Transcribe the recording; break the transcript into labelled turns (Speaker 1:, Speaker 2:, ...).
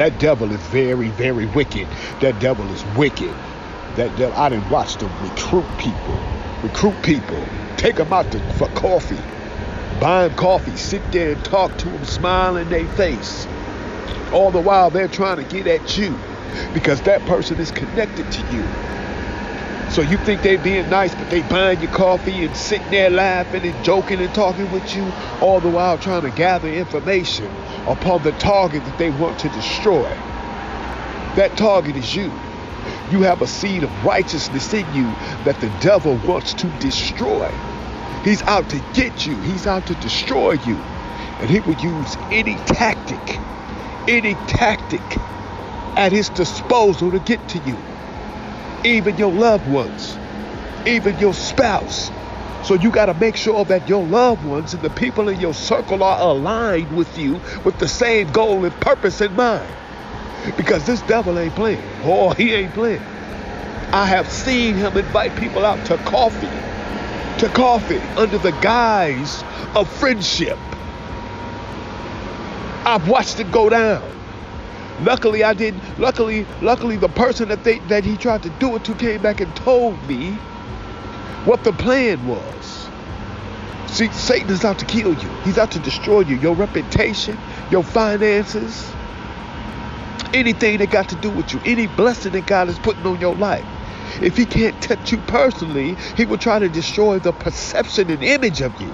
Speaker 1: That devil is very, very wicked. That devil is wicked. That devil, I didn't watch them recruit people. Recruit people. Take them out to, for coffee. Buy them coffee. Sit there and talk to them, smile in their face. All the while they're trying to get at you because that person is connected to you. So you think they're being nice, but they buying your coffee and sitting there laughing and joking and talking with you, all the while trying to gather information upon the target that they want to destroy. That target is you. You have a seed of righteousness in you that the devil wants to destroy. He's out to get you. He's out to destroy you. And he will use any tactic, any tactic at his disposal to get to you even your loved ones, even your spouse. So you got to make sure that your loved ones and the people in your circle are aligned with you with the same goal and purpose in mind. Because this devil ain't playing. Oh, he ain't playing. I have seen him invite people out to coffee, to coffee under the guise of friendship. I've watched it go down. Luckily, I didn't. Luckily, luckily, the person that they that he tried to do it to came back and told me what the plan was. See, Satan is out to kill you. He's out to destroy you. Your reputation, your finances, anything that got to do with you, any blessing that God is putting on your life. If he can't touch you personally, he will try to destroy the perception and image of you.